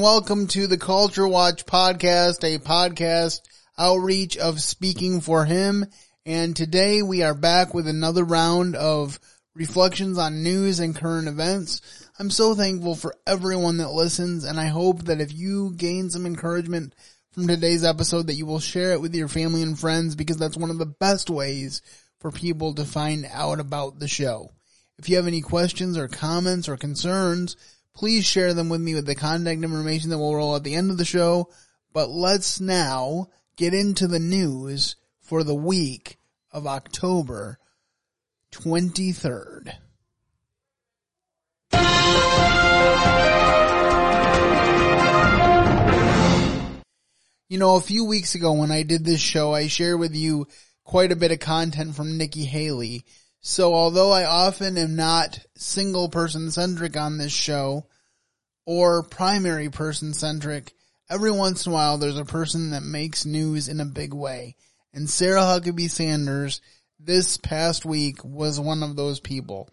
Welcome to the Culture Watch podcast, a podcast outreach of speaking for him. And today we are back with another round of reflections on news and current events. I'm so thankful for everyone that listens and I hope that if you gain some encouragement from today's episode that you will share it with your family and friends because that's one of the best ways for people to find out about the show. If you have any questions or comments or concerns, please share them with me with the contact information that we'll roll at the end of the show. But let's now get into the news for the week of October 23rd. You know, a few weeks ago when I did this show, I shared with you quite a bit of content from Nikki Haley. So although I often am not single person centric on this show or primary person centric, every once in a while there's a person that makes news in a big way. And Sarah Huckabee Sanders this past week was one of those people.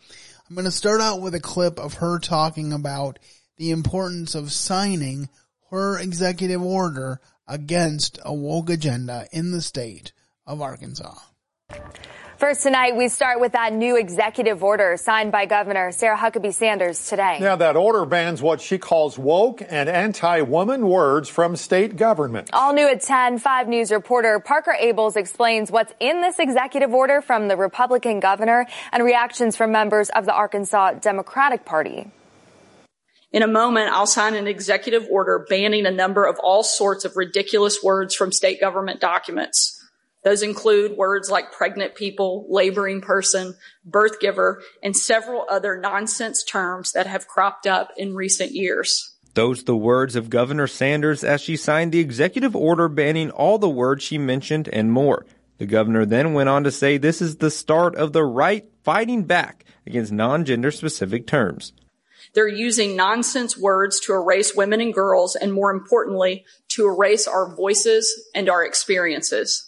I'm going to start out with a clip of her talking about the importance of signing her executive order against a woke agenda in the state of Arkansas. First tonight, we start with that new executive order signed by Governor Sarah Huckabee Sanders today. Now, that order bans what she calls woke and anti-woman words from state government. All new at 10, 5 News reporter Parker Ables explains what's in this executive order from the Republican governor and reactions from members of the Arkansas Democratic Party. In a moment, I'll sign an executive order banning a number of all sorts of ridiculous words from state government documents. Those include words like pregnant people, laboring person, birth giver, and several other nonsense terms that have cropped up in recent years. Those the words of Governor Sanders as she signed the executive order banning all the words she mentioned and more. The governor then went on to say this is the start of the right fighting back against non-gender specific terms. They're using nonsense words to erase women and girls, and more importantly, to erase our voices and our experiences.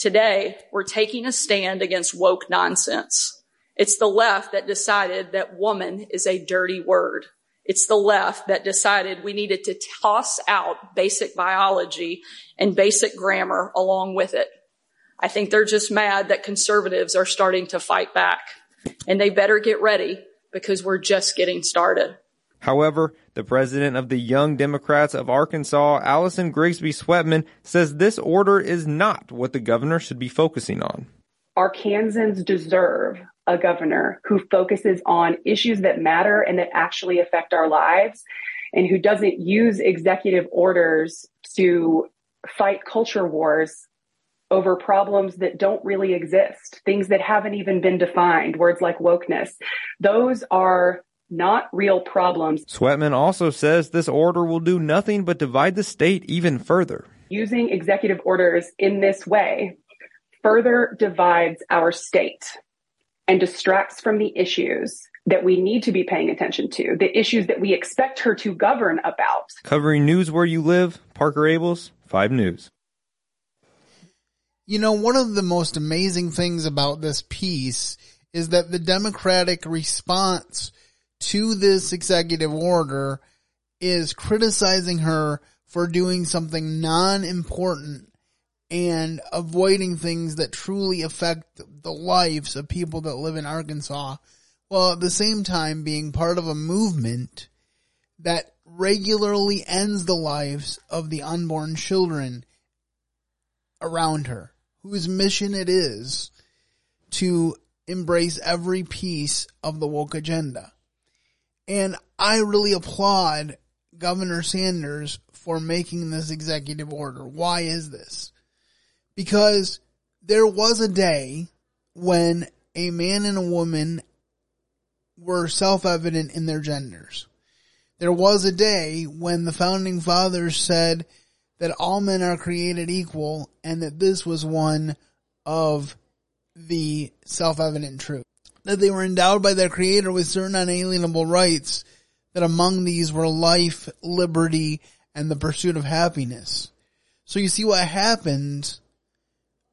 Today, we're taking a stand against woke nonsense. It's the left that decided that woman is a dirty word. It's the left that decided we needed to toss out basic biology and basic grammar along with it. I think they're just mad that conservatives are starting to fight back and they better get ready because we're just getting started. However, the president of the Young Democrats of Arkansas, Allison Grigsby Sweatman, says this order is not what the governor should be focusing on. Arkansans deserve a governor who focuses on issues that matter and that actually affect our lives and who doesn't use executive orders to fight culture wars over problems that don't really exist, things that haven't even been defined, words like wokeness. Those are not real problems. Sweatman also says this order will do nothing but divide the state even further. Using executive orders in this way further divides our state and distracts from the issues that we need to be paying attention to, the issues that we expect her to govern about. Covering news where you live, Parker Ables, 5 News. You know, one of the most amazing things about this piece is that the Democratic response to this executive order is criticizing her for doing something non-important and avoiding things that truly affect the lives of people that live in Arkansas, while at the same time being part of a movement that regularly ends the lives of the unborn children around her, whose mission it is to embrace every piece of the woke agenda. And I really applaud Governor Sanders for making this executive order. Why is this? Because there was a day when a man and a woman were self-evident in their genders. There was a day when the founding fathers said that all men are created equal and that this was one of the self-evident truth. That they were endowed by their creator with certain unalienable rights, that among these were life, liberty, and the pursuit of happiness. So you see what happened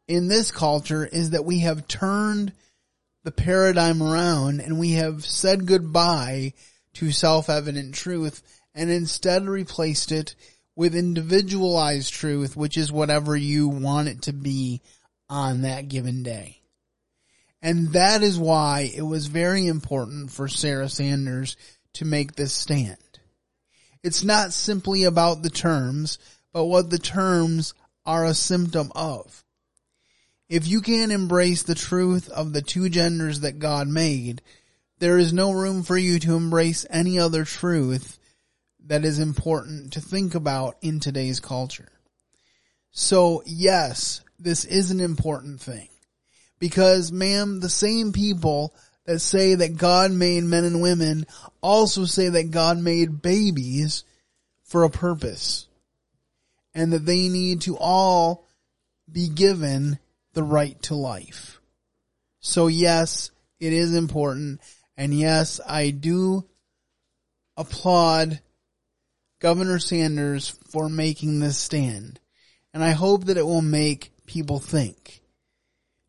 in this culture is that we have turned the paradigm around and we have said goodbye to self-evident truth and instead replaced it with individualized truth, which is whatever you want it to be on that given day. And that is why it was very important for Sarah Sanders to make this stand. It's not simply about the terms, but what the terms are a symptom of. If you can't embrace the truth of the two genders that God made, there is no room for you to embrace any other truth that is important to think about in today's culture. So yes, this is an important thing. Because ma'am, the same people that say that God made men and women also say that God made babies for a purpose. And that they need to all be given the right to life. So yes, it is important. And yes, I do applaud Governor Sanders for making this stand. And I hope that it will make people think.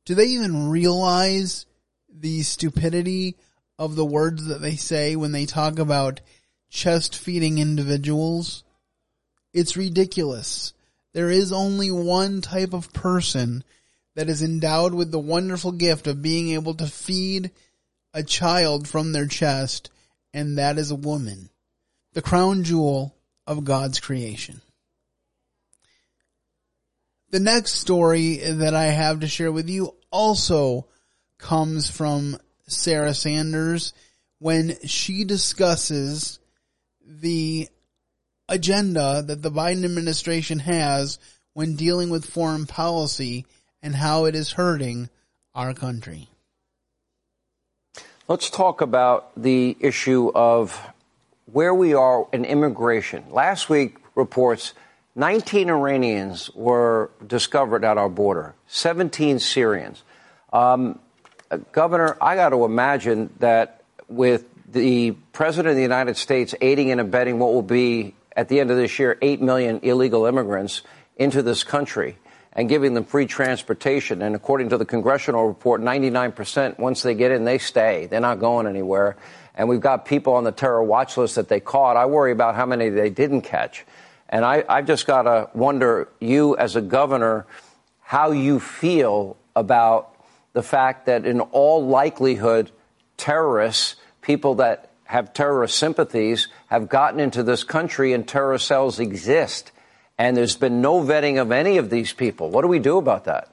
Do they even realize the stupidity of the words that they say when they talk about chest feeding individuals? It's ridiculous. There is only one type of person that is endowed with the wonderful gift of being able to feed a child from their chest, and that is a woman. The crown jewel of God's creation. The next story that I have to share with you also comes from Sarah Sanders when she discusses the agenda that the Biden administration has when dealing with foreign policy and how it is hurting our country. Let's talk about the issue of where we are in immigration. Last week, reports 19 Iranians were discovered at our border, 17 Syrians. Um, Governor, I got to imagine that with the President of the United States aiding and abetting what will be, at the end of this year, 8 million illegal immigrants into this country and giving them free transportation. And according to the congressional report, 99% once they get in, they stay. They're not going anywhere and we've got people on the terror watch list that they caught. I worry about how many they didn't catch. And I, I've just got to wonder, you as a governor, how you feel about the fact that in all likelihood, terrorists, people that have terrorist sympathies, have gotten into this country and terrorist cells exist. And there's been no vetting of any of these people. What do we do about that?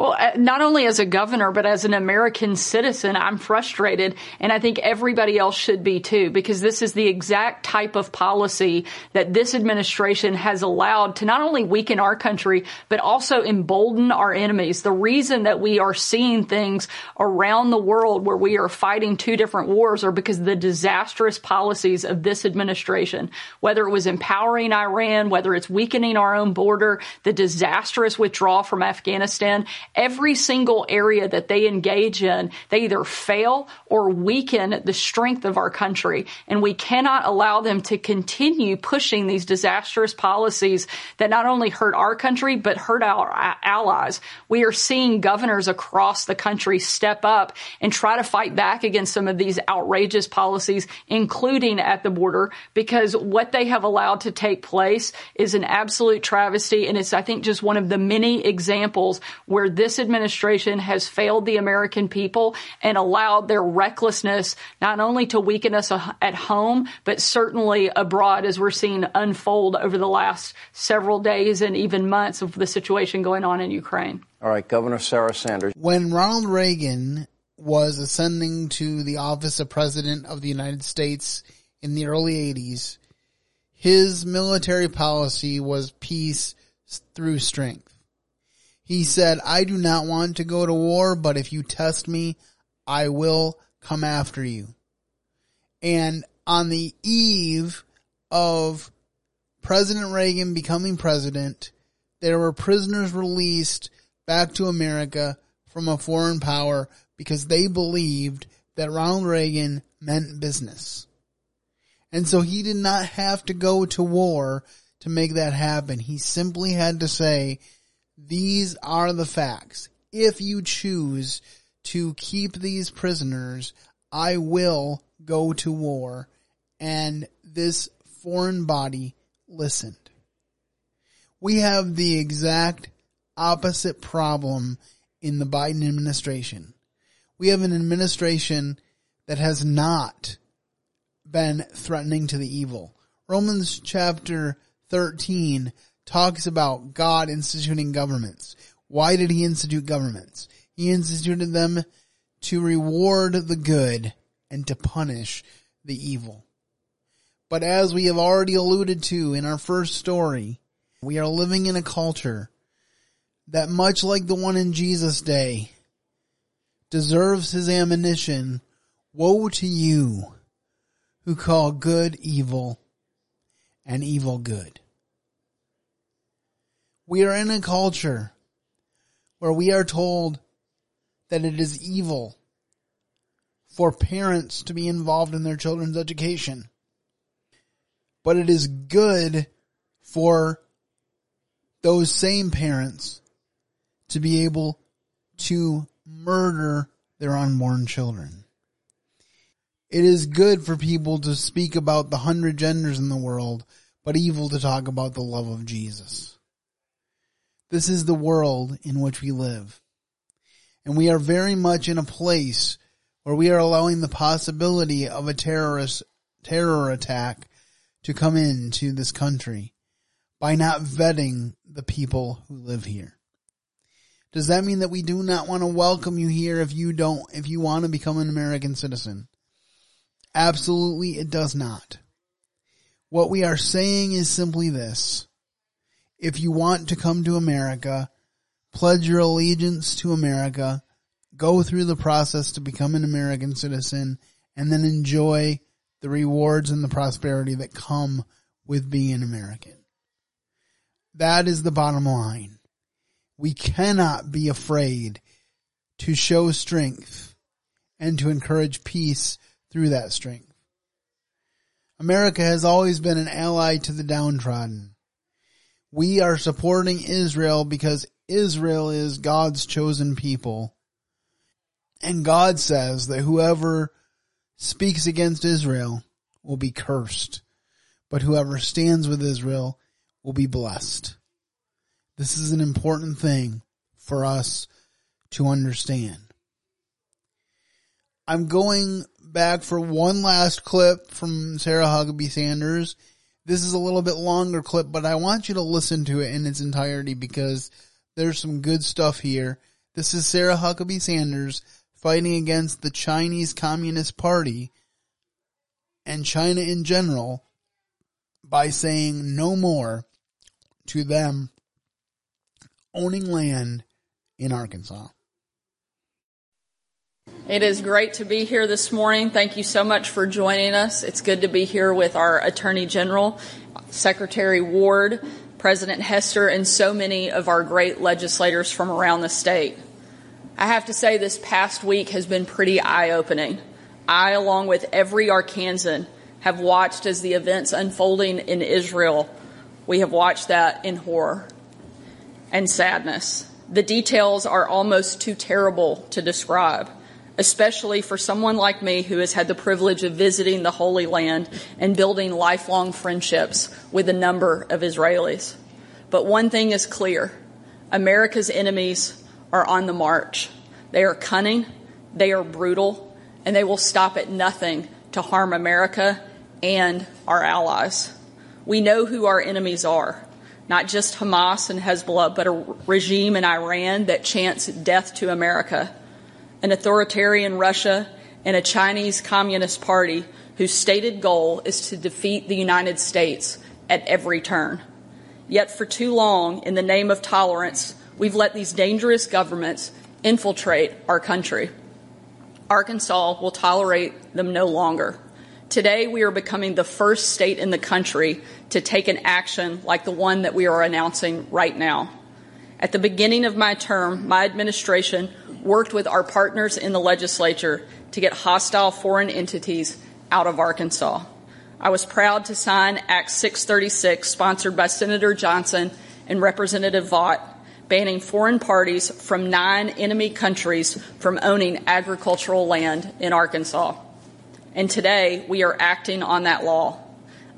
Well, uh, not only as a governor, but as an American citizen, I'm frustrated. And I think everybody else should be too, because this is the exact type of policy that this administration has allowed to not only weaken our country, but also embolden our enemies. The reason that we are seeing things around the world where we are fighting two different wars are because the disastrous policies of this administration, whether it was empowering Iran, whether it's weakening our own border, the disastrous withdrawal from Afghanistan, every single area that they engage in, they either fail or weaken the strength of our country. And we cannot allow them to continue pushing these disastrous policies that not only hurt our country, but hurt our allies. We are seeing governors across the country step up and try to fight back against some of these outrageous policies, including at the border, because what they have allowed to take place is an absolute travesty. And it's, I think, just one of the many examples where this administration has failed the American people and allowed their recklessness not only to weaken us at home, but certainly abroad as we're seeing unfold over the last several days and even months of the situation going on in Ukraine. All right, Governor Sarah Sanders. When Ronald Reagan was ascending to the office of President of the United States in the early 80s, his military policy was peace through strength. He said, I do not want to go to war, but if you test me, I will come after you. And on the eve of President Reagan becoming president, there were prisoners released back to America from a foreign power because they believed that Ronald Reagan meant business. And so he did not have to go to war to make that happen. He simply had to say, these are the facts. If you choose to keep these prisoners, I will go to war and this foreign body listened. We have the exact opposite problem in the Biden administration. We have an administration that has not been threatening to the evil. Romans chapter 13 talks about God instituting governments. Why did he institute governments? He instituted them to reward the good and to punish the evil. But as we have already alluded to in our first story, we are living in a culture that much like the one in Jesus' day deserves his ammunition. Woe to you who call good evil and evil good. We are in a culture where we are told that it is evil for parents to be involved in their children's education. But it is good for those same parents to be able to murder their unborn children. It is good for people to speak about the hundred genders in the world, but evil to talk about the love of Jesus. This is the world in which we live. And we are very much in a place where we are allowing the possibility of a terrorist terror attack to come into this country by not vetting the people who live here. Does that mean that we do not want to welcome you here if you don't, if you want to become an American citizen? Absolutely it does not. What we are saying is simply this. If you want to come to America, pledge your allegiance to America, go through the process to become an American citizen, and then enjoy the rewards and the prosperity that come with being an American. That is the bottom line. We cannot be afraid to show strength and to encourage peace through that strength. America has always been an ally to the downtrodden. We are supporting Israel because Israel is God's chosen people. And God says that whoever speaks against Israel will be cursed, but whoever stands with Israel will be blessed. This is an important thing for us to understand. I'm going back for one last clip from Sarah Huckabee Sanders. This is a little bit longer clip, but I want you to listen to it in its entirety because there's some good stuff here. This is Sarah Huckabee Sanders fighting against the Chinese Communist Party and China in general by saying no more to them owning land in Arkansas. It is great to be here this morning. Thank you so much for joining us. It's good to be here with our Attorney General, Secretary Ward, President Hester, and so many of our great legislators from around the state. I have to say, this past week has been pretty eye opening. I, along with every Arkansan, have watched as the events unfolding in Israel. We have watched that in horror and sadness. The details are almost too terrible to describe, especially for someone like me who has had the privilege of visiting the Holy Land and building lifelong friendships with a number of Israelis. But one thing is clear America's enemies are on the march. They are cunning, they are brutal, and they will stop at nothing to harm America and our allies. We know who our enemies are not just Hamas and Hezbollah, but a regime in Iran that chants death to America, an authoritarian Russia, and a Chinese Communist Party whose stated goal is to defeat the United States at every turn. Yet for too long, in the name of tolerance, we've let these dangerous governments infiltrate our country. Arkansas will tolerate them no longer. Today, we are becoming the first state in the country to take an action like the one that we are announcing right now. At the beginning of my term, my administration worked with our partners in the legislature to get hostile foreign entities out of Arkansas. I was proud to sign Act 636, sponsored by Senator Johnson and Representative Vaught, banning foreign parties from nine enemy countries from owning agricultural land in Arkansas. And today we are acting on that law.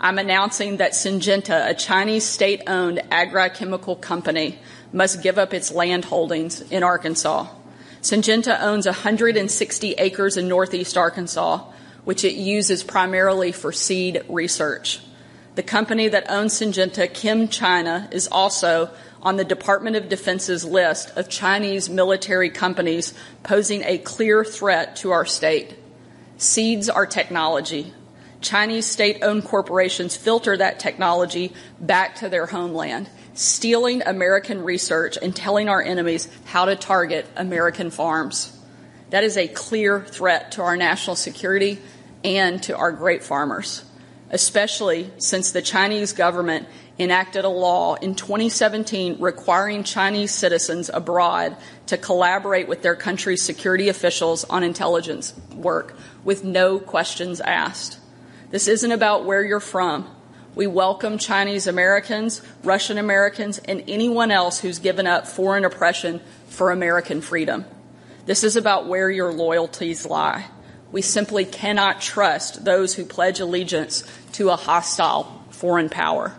I'm announcing that Syngenta, a Chinese state owned agrochemical company, must give up its land holdings in Arkansas. Syngenta owns 160 acres in northeast Arkansas, which it uses primarily for seed research. The company that owns Syngenta, ChemChina, is also on the Department of Defense's list of Chinese military companies posing a clear threat to our state. Seeds are technology. Chinese state owned corporations filter that technology back to their homeland, stealing American research and telling our enemies how to target American farms. That is a clear threat to our national security and to our great farmers, especially since the Chinese government enacted a law in 2017 requiring Chinese citizens abroad to collaborate with their country's security officials on intelligence work with no questions asked. This isn't about where you're from. We welcome Chinese Americans, Russian Americans, and anyone else who's given up foreign oppression for American freedom. This is about where your loyalties lie. We simply cannot trust those who pledge allegiance to a hostile foreign power.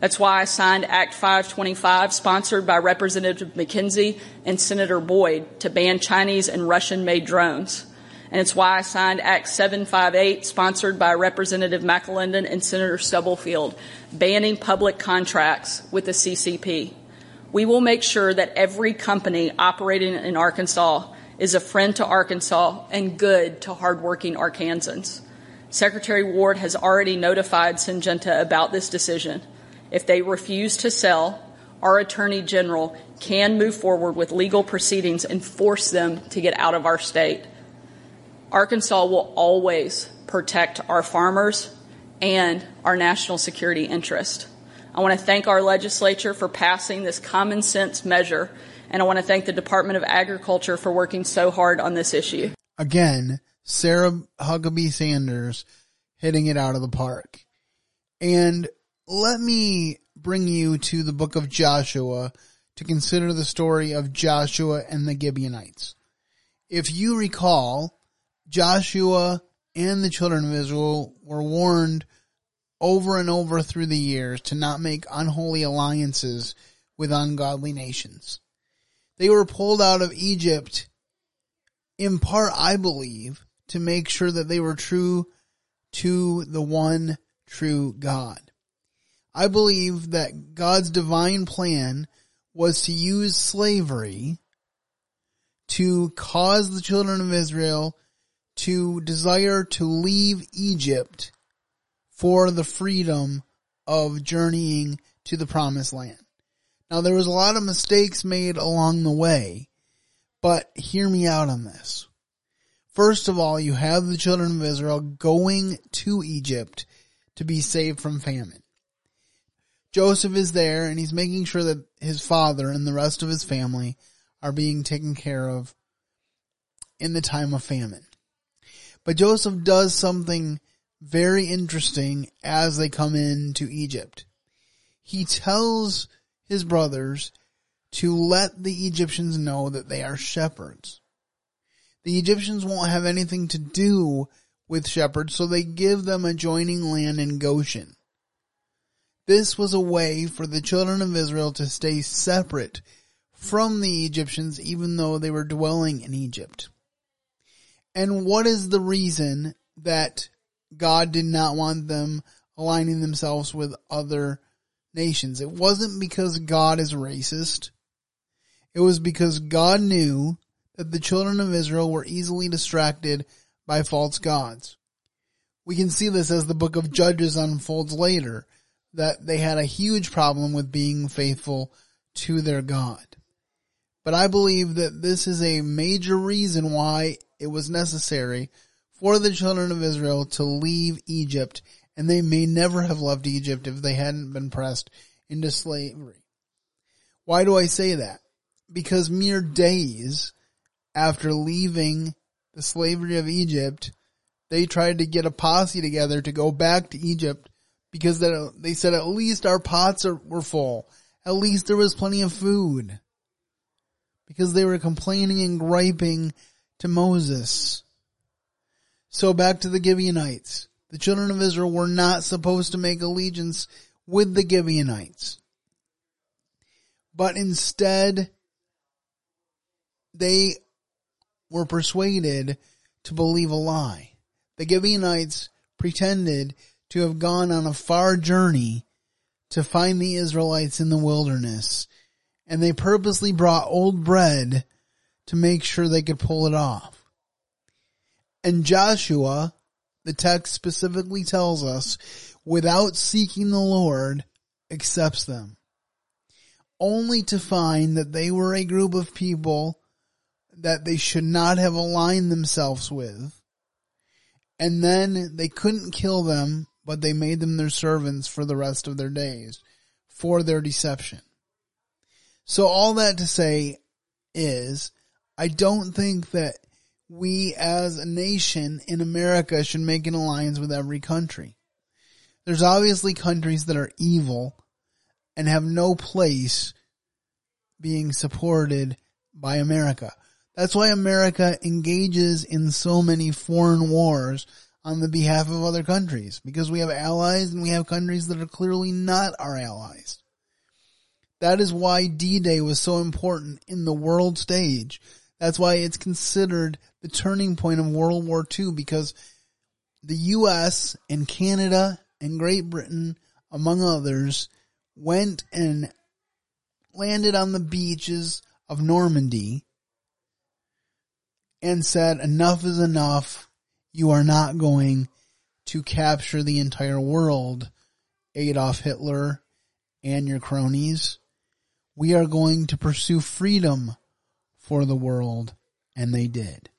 That's why I signed Act 525, sponsored by Representative McKenzie and Senator Boyd, to ban Chinese and Russian made drones. And it's why I signed Act 758, sponsored by Representative McAlindon and Senator Stubblefield, banning public contracts with the CCP. We will make sure that every company operating in Arkansas is a friend to Arkansas and good to hardworking Arkansans. Secretary Ward has already notified Syngenta about this decision. If they refuse to sell, our Attorney General can move forward with legal proceedings and force them to get out of our state. Arkansas will always protect our farmers and our national security interest. I want to thank our legislature for passing this common sense measure, and I want to thank the Department of Agriculture for working so hard on this issue. Again, Sarah Huckabee Sanders hitting it out of the park. And let me bring you to the book of Joshua to consider the story of Joshua and the Gibeonites. If you recall, Joshua and the children of Israel were warned over and over through the years to not make unholy alliances with ungodly nations. They were pulled out of Egypt in part, I believe, to make sure that they were true to the one true God. I believe that God's divine plan was to use slavery to cause the children of Israel to desire to leave Egypt for the freedom of journeying to the promised land. Now there was a lot of mistakes made along the way, but hear me out on this. First of all, you have the children of Israel going to Egypt to be saved from famine. Joseph is there and he's making sure that his father and the rest of his family are being taken care of in the time of famine. But Joseph does something very interesting as they come into Egypt. He tells his brothers to let the Egyptians know that they are shepherds. The Egyptians won't have anything to do with shepherds, so they give them adjoining land in Goshen. This was a way for the children of Israel to stay separate from the Egyptians even though they were dwelling in Egypt. And what is the reason that God did not want them aligning themselves with other nations? It wasn't because God is racist. It was because God knew that the children of Israel were easily distracted by false gods. We can see this as the book of Judges unfolds later, that they had a huge problem with being faithful to their God. But I believe that this is a major reason why it was necessary for the children of Israel to leave Egypt, and they may never have left Egypt if they hadn't been pressed into slavery. Why do I say that? Because mere days after leaving the slavery of Egypt, they tried to get a posse together to go back to Egypt because they said at least our pots are, were full. At least there was plenty of food. Because they were complaining and griping to Moses. So back to the Gibeonites. The children of Israel were not supposed to make allegiance with the Gibeonites. But instead, they were persuaded to believe a lie. The Gibeonites pretended to have gone on a far journey to find the Israelites in the wilderness, and they purposely brought old bread to make sure they could pull it off. And Joshua, the text specifically tells us, without seeking the Lord, accepts them. Only to find that they were a group of people that they should not have aligned themselves with. And then they couldn't kill them, but they made them their servants for the rest of their days for their deception. So all that to say is, I don't think that we as a nation in America should make an alliance with every country. There's obviously countries that are evil and have no place being supported by America. That's why America engages in so many foreign wars on the behalf of other countries because we have allies and we have countries that are clearly not our allies. That is why D-Day was so important in the world stage. That's why it's considered the turning point of World War II because the US and Canada and Great Britain, among others, went and landed on the beaches of Normandy and said, enough is enough. You are not going to capture the entire world, Adolf Hitler and your cronies. We are going to pursue freedom for the world. And they did.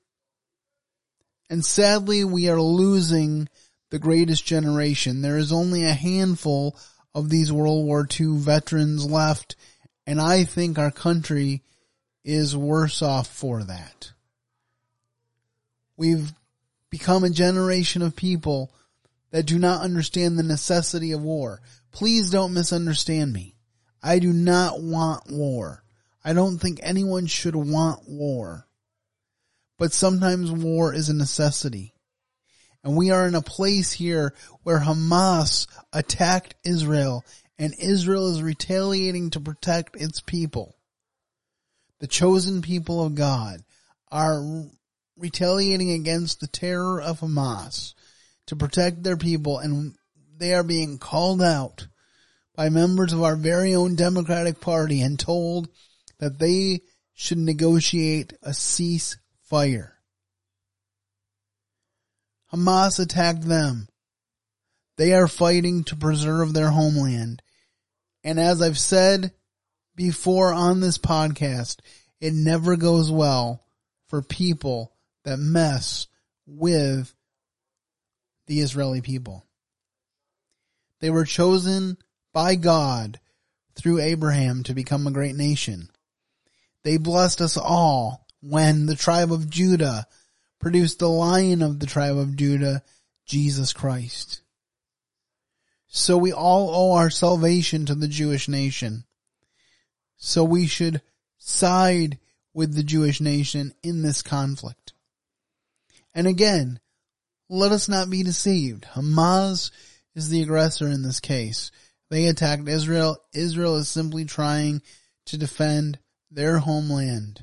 And sadly, we are losing the greatest generation. There is only a handful of these World War II veterans left. And I think our country is worse off for that. We've become a generation of people that do not understand the necessity of war. Please don't misunderstand me. I do not want war. I don't think anyone should want war. But sometimes war is a necessity. And we are in a place here where Hamas attacked Israel and Israel is retaliating to protect its people. The chosen people of God are retaliating against the terror of Hamas to protect their people and they are being called out by members of our very own Democratic Party and told that they should negotiate a ceasefire. Hamas attacked them. They are fighting to preserve their homeland. And as I've said before on this podcast, it never goes well for people that mess with the Israeli people. They were chosen by God through Abraham to become a great nation. They blessed us all when the tribe of Judah produced the lion of the tribe of Judah, Jesus Christ. So we all owe our salvation to the Jewish nation. So we should side with the Jewish nation in this conflict. And again, let us not be deceived. Hamas is the aggressor in this case. They attacked Israel. Israel is simply trying to defend their homeland.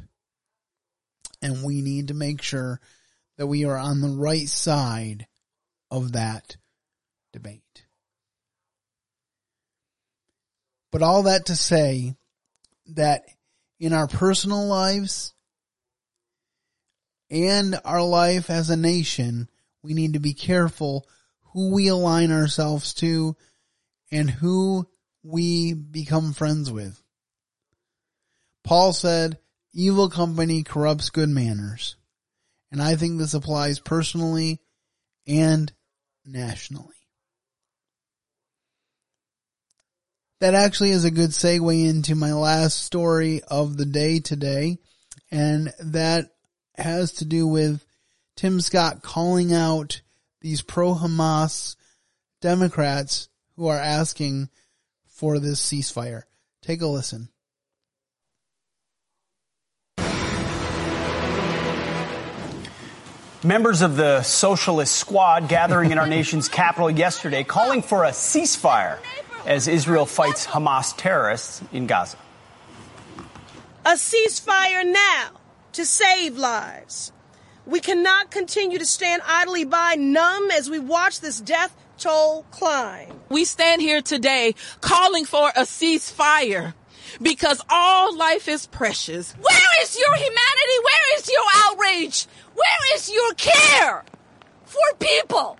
And we need to make sure that we are on the right side of that debate. But all that to say that in our personal lives, and our life as a nation, we need to be careful who we align ourselves to and who we become friends with. Paul said, evil company corrupts good manners. And I think this applies personally and nationally. That actually is a good segue into my last story of the day today. And that has to do with Tim Scott calling out these pro Hamas Democrats who are asking for this ceasefire. Take a listen. Members of the Socialist Squad gathering in our nation's capital yesterday calling for a ceasefire as Israel fights Hamas terrorists in Gaza. A ceasefire now to save lives. We cannot continue to stand idly by, numb as we watch this death toll climb. We stand here today calling for a ceasefire because all life is precious. Where is your humanity? Where is your outrage? Where is your care for people?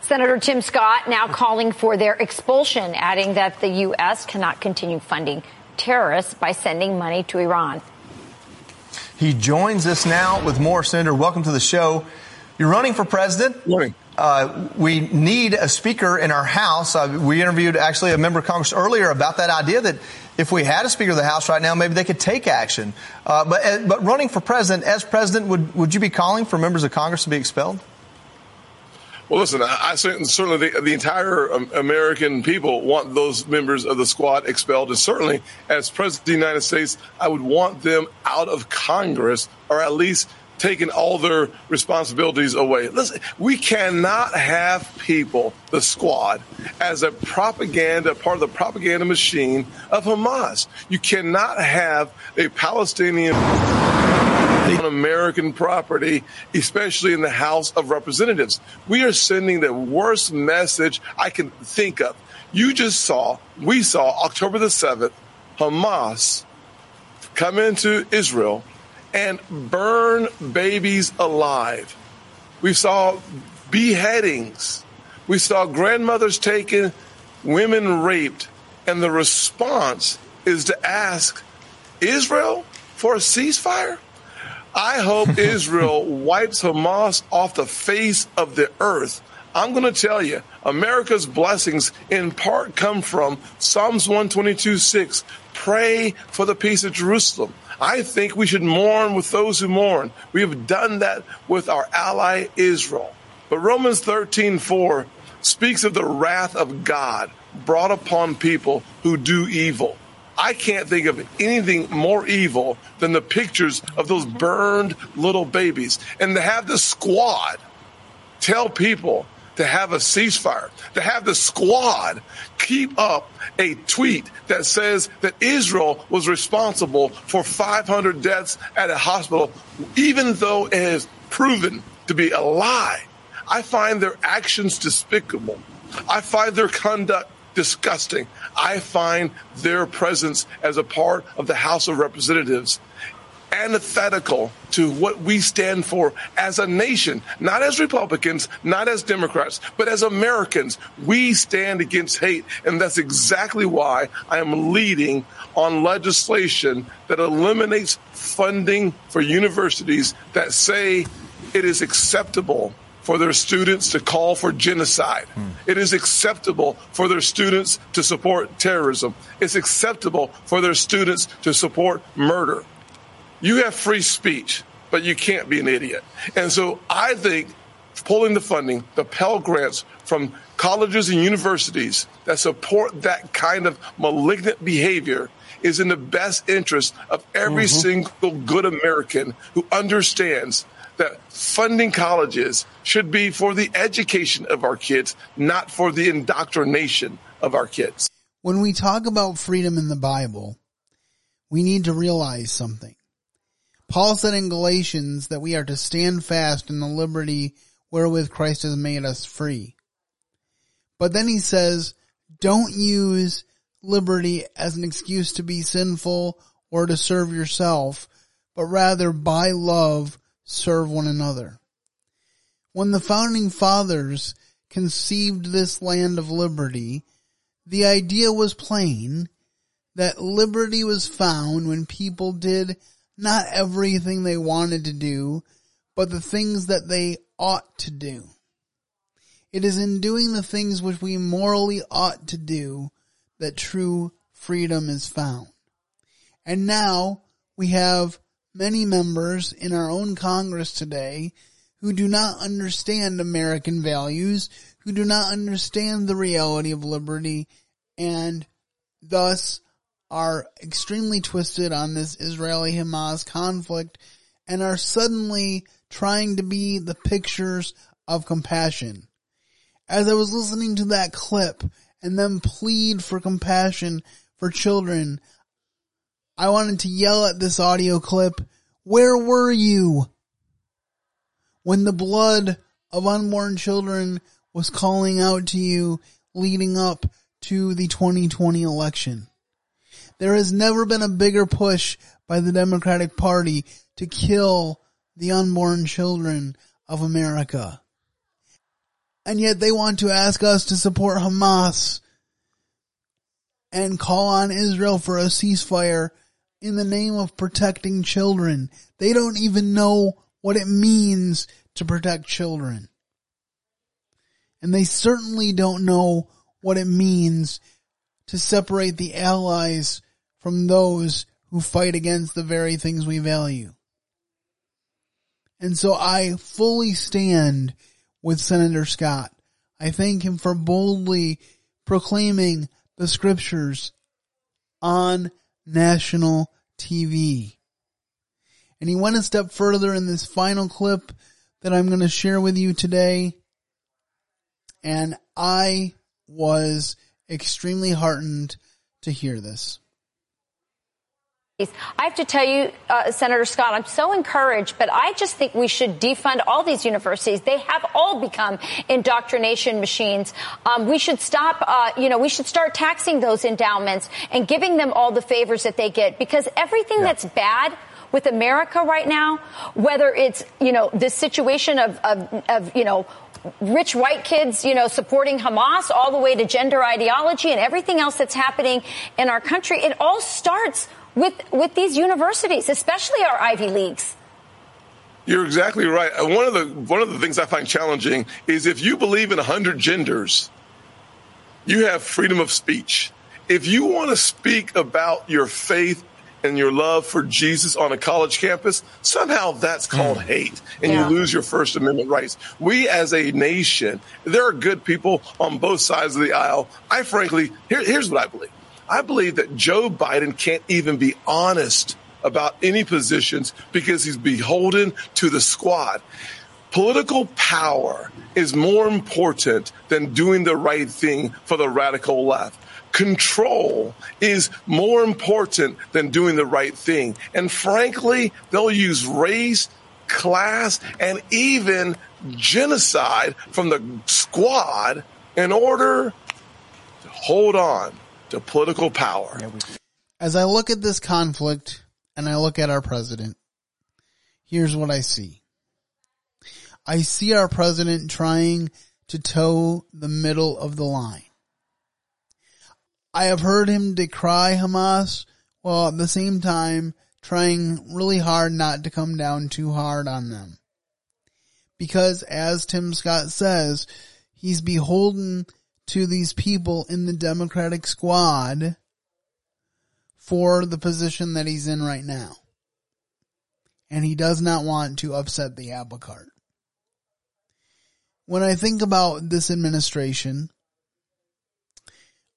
Senator Tim Scott now calling for their expulsion, adding that the U.S. cannot continue funding terrorists by sending money to Iran. He joins us now with more. Senator, welcome to the show. You're running for president. Morning. Uh, we need a speaker in our House. Uh, we interviewed actually a member of Congress earlier about that idea that if we had a Speaker of the House right now, maybe they could take action. Uh, but uh, but running for president, as president, would would you be calling for members of Congress to be expelled? Well, listen, I, certainly the, the entire um, American people want those members of the squad expelled. And certainly, as president of the United States, I would want them out of Congress or at least taking all their responsibilities away. Listen, we cannot have people, the squad, as a propaganda, part of the propaganda machine of Hamas. You cannot have a Palestinian on American property, especially in the House of Representatives. We are sending the worst message I can think of. You just saw, we saw October the 7th, Hamas come into Israel and burn babies alive. We saw beheadings. We saw grandmothers taken, women raped. And the response is to ask Israel for a ceasefire? I hope Israel wipes Hamas off the face of the earth. I'm going to tell you, America's blessings in part come from Psalms 122 6. Pray for the peace of Jerusalem. I think we should mourn with those who mourn. We have done that with our ally Israel. But Romans 13 4 speaks of the wrath of God brought upon people who do evil. I can't think of anything more evil than the pictures of those burned little babies. And to have the squad tell people to have a ceasefire, to have the squad keep up a tweet that says that Israel was responsible for 500 deaths at a hospital, even though it is proven to be a lie. I find their actions despicable. I find their conduct disgusting. I find their presence as a part of the House of Representatives antithetical to what we stand for as a nation, not as Republicans, not as Democrats, but as Americans. We stand against hate. And that's exactly why I am leading on legislation that eliminates funding for universities that say it is acceptable for their students to call for genocide. Hmm. It is acceptable for their students to support terrorism. It's acceptable for their students to support murder. You have free speech, but you can't be an idiot. And so I think pulling the funding, the Pell Grants from colleges and universities that support that kind of malignant behavior is in the best interest of every mm-hmm. single good American who understands that funding colleges should be for the education of our kids, not for the indoctrination of our kids. When we talk about freedom in the Bible, we need to realize something. Paul said in Galatians that we are to stand fast in the liberty wherewith Christ has made us free. But then he says, don't use liberty as an excuse to be sinful or to serve yourself, but rather by love serve one another. When the founding fathers conceived this land of liberty, the idea was plain that liberty was found when people did not everything they wanted to do, but the things that they ought to do. It is in doing the things which we morally ought to do that true freedom is found. And now we have many members in our own Congress today who do not understand American values, who do not understand the reality of liberty, and thus are extremely twisted on this Israeli Hamas conflict and are suddenly trying to be the pictures of compassion. As I was listening to that clip and them plead for compassion for children, I wanted to yell at this audio clip, where were you? When the blood of unborn children was calling out to you leading up to the 2020 election. There has never been a bigger push by the Democratic Party to kill the unborn children of America. And yet they want to ask us to support Hamas and call on Israel for a ceasefire in the name of protecting children. They don't even know what it means to protect children. And they certainly don't know what it means to separate the allies from those who fight against the very things we value. And so I fully stand with Senator Scott. I thank him for boldly proclaiming the scriptures on national TV. And he went a step further in this final clip that I'm going to share with you today. And I was extremely heartened to hear this. I have to tell you, uh, Senator Scott, I'm so encouraged, but I just think we should defund all these universities. They have all become indoctrination machines. Um, we should stop, uh, you know, we should start taxing those endowments and giving them all the favors that they get because everything yeah. that's bad with America right now, whether it's, you know, this situation of, of, of you know, rich white kids, you know, supporting Hamas all the way to gender ideology and everything else that's happening in our country. It all starts with, with these universities, especially our Ivy Leagues. You're exactly right. Uh, one of the one of the things I find challenging is if you believe in 100 genders, you have freedom of speech. If you want to speak about your faith and your love for Jesus on a college campus, somehow that's called mm. hate and yeah. you lose your First Amendment rights. We as a nation, there are good people on both sides of the aisle. I frankly, here, here's what I believe. I believe that Joe Biden can't even be honest about any positions because he's beholden to the squad. Political power is more important than doing the right thing for the radical left. Control is more important than doing the right thing. And frankly, they'll use race, class, and even genocide from the squad in order to hold on to political power. As I look at this conflict and I look at our president, here's what I see. I see our president trying to toe the middle of the line. I have heard him decry Hamas while at the same time trying really hard not to come down too hard on them. Because as Tim Scott says, he's beholden to these people in the Democratic squad for the position that he's in right now. And he does not want to upset the apple cart. When I think about this administration,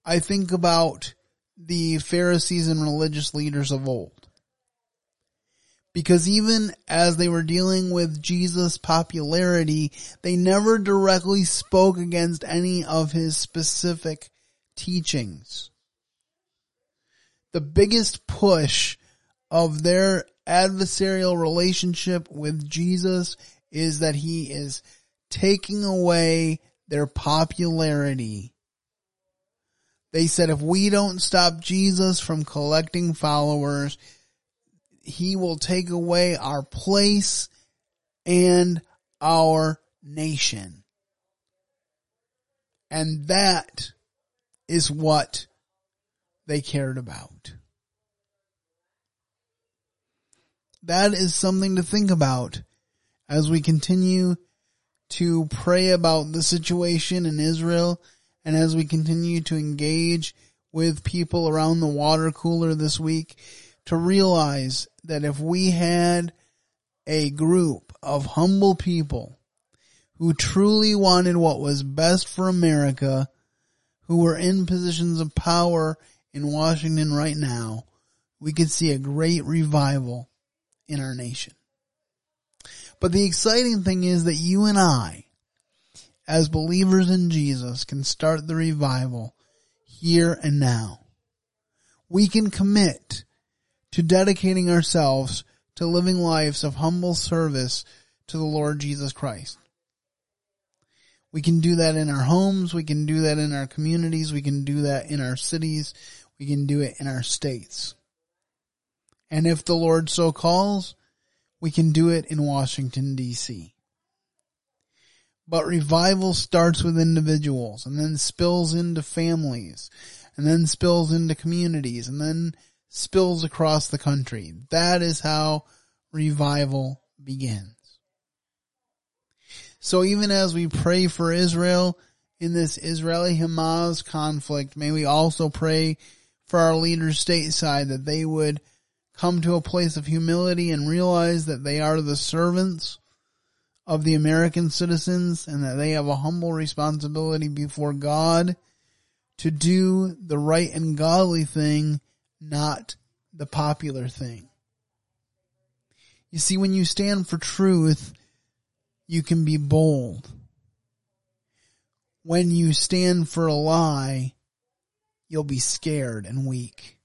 I think about the Pharisees and religious leaders of old. Because even as they were dealing with Jesus' popularity, they never directly spoke against any of his specific teachings. The biggest push of their adversarial relationship with Jesus is that he is taking away their popularity. They said if we don't stop Jesus from collecting followers, he will take away our place and our nation. And that is what they cared about. That is something to think about as we continue to pray about the situation in Israel and as we continue to engage with people around the water cooler this week to realize that if we had a group of humble people who truly wanted what was best for America, who were in positions of power in Washington right now, we could see a great revival in our nation. But the exciting thing is that you and I, as believers in Jesus, can start the revival here and now. We can commit to dedicating ourselves to living lives of humble service to the Lord Jesus Christ. We can do that in our homes. We can do that in our communities. We can do that in our cities. We can do it in our states. And if the Lord so calls, we can do it in Washington DC. But revival starts with individuals and then spills into families and then spills into communities and then spills across the country. That is how revival begins. So even as we pray for Israel in this Israeli Hamas conflict, may we also pray for our leaders stateside that they would come to a place of humility and realize that they are the servants of the American citizens and that they have a humble responsibility before God to do the right and godly thing, not the popular thing. You see, when you stand for truth, you can be bold. When you stand for a lie, you'll be scared and weak.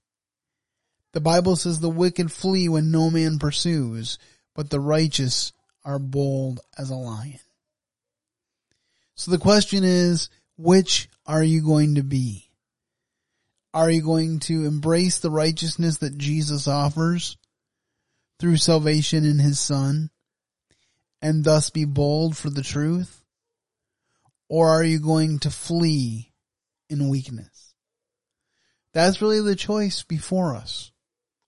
The Bible says the wicked flee when no man pursues, but the righteous are bold as a lion. So the question is, which are you going to be? Are you going to embrace the righteousness that Jesus offers through salvation in his son and thus be bold for the truth? Or are you going to flee in weakness? That's really the choice before us.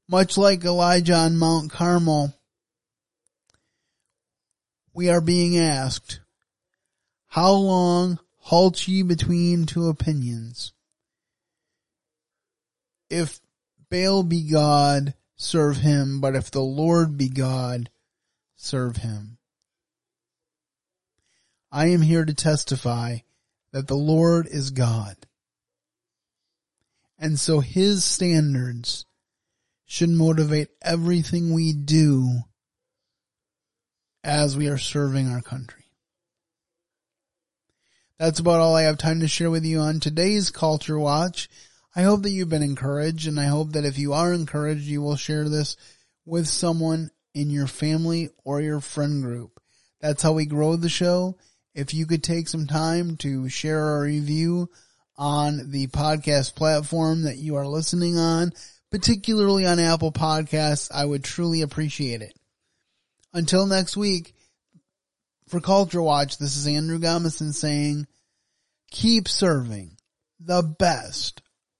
Much like Elijah on Mount Carmel, we are being asked, how long halt ye between two opinions? If Baal be God, serve him, but if the Lord be God, serve him. I am here to testify that the Lord is God. And so his standards should motivate everything we do as we are serving our country. That's about all I have time to share with you on today's Culture Watch. I hope that you've been encouraged and I hope that if you are encouraged, you will share this with someone in your family or your friend group. That's how we grow the show. If you could take some time to share a review on the podcast platform that you are listening on, particularly on Apple Podcasts, I would truly appreciate it. Until next week, for Culture Watch, this is Andrew Gomison saying, keep serving the best